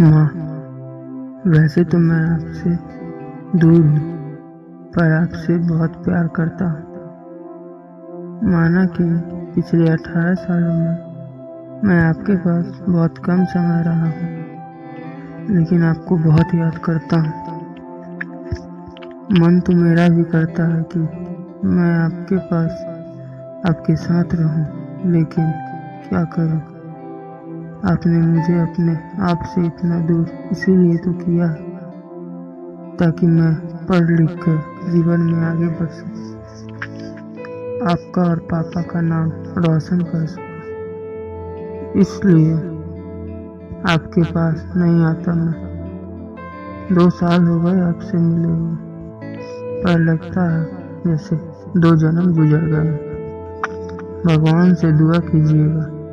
माँ। वैसे तो मैं आपसे दूर हूँ पर आपसे बहुत प्यार करता हूँ। माना कि पिछले अठारह सालों में मैं आपके पास बहुत कम समय रहा हूँ, लेकिन आपको बहुत याद करता हूँ। मन तो मेरा भी करता है कि मैं आपके पास, आपके साथ रहूँ, लेकिन क्या करूँ? आपने मुझे अपने आप से इतना दूर इसीलिए तो किया ताकि मैं पढ़ लिख कर जीवन में आगे बढ़ सकूँ। आपका और पापा का नाम रोशन कर सकूँ। इसलिए आपके पास नहीं आता मैं। दो साल हो गए आपसे मिले हुए। पर लगता है जैसे दो जन्म गुजर गए। भगवान से दुआ कीजिएगा।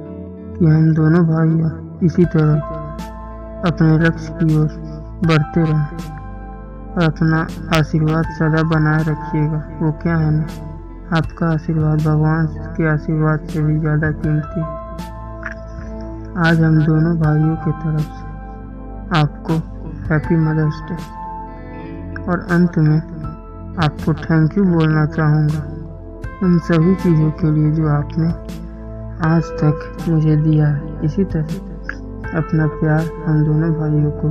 कि हम दोनों भाइयों इसी तरह अपने लक्ष्य की ओर बढ़ते रहें। और अपना आशीर्वाद सदा बनाए रखिएगा। वो क्या है ना? आपका आशीर्वाद भगवान के आशीर्वाद से भी ज़्यादा कीमती आज हम दोनों भाइयों की तरफ़ से आपको हैप्पी मदर्स डे और अंत में आपको थैंक यू बोलना चाहूँगा। उन सभी चीज़ों के लिए जो आपने आज तक मुझे दिया है इसी तरह अपना प्यार हम दोनों भाइयों को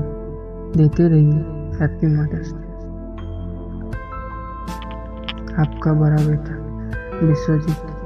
देते रहिए। हैप्पी मदर्स डे आपका बड़ा बेटा विश्वजीत।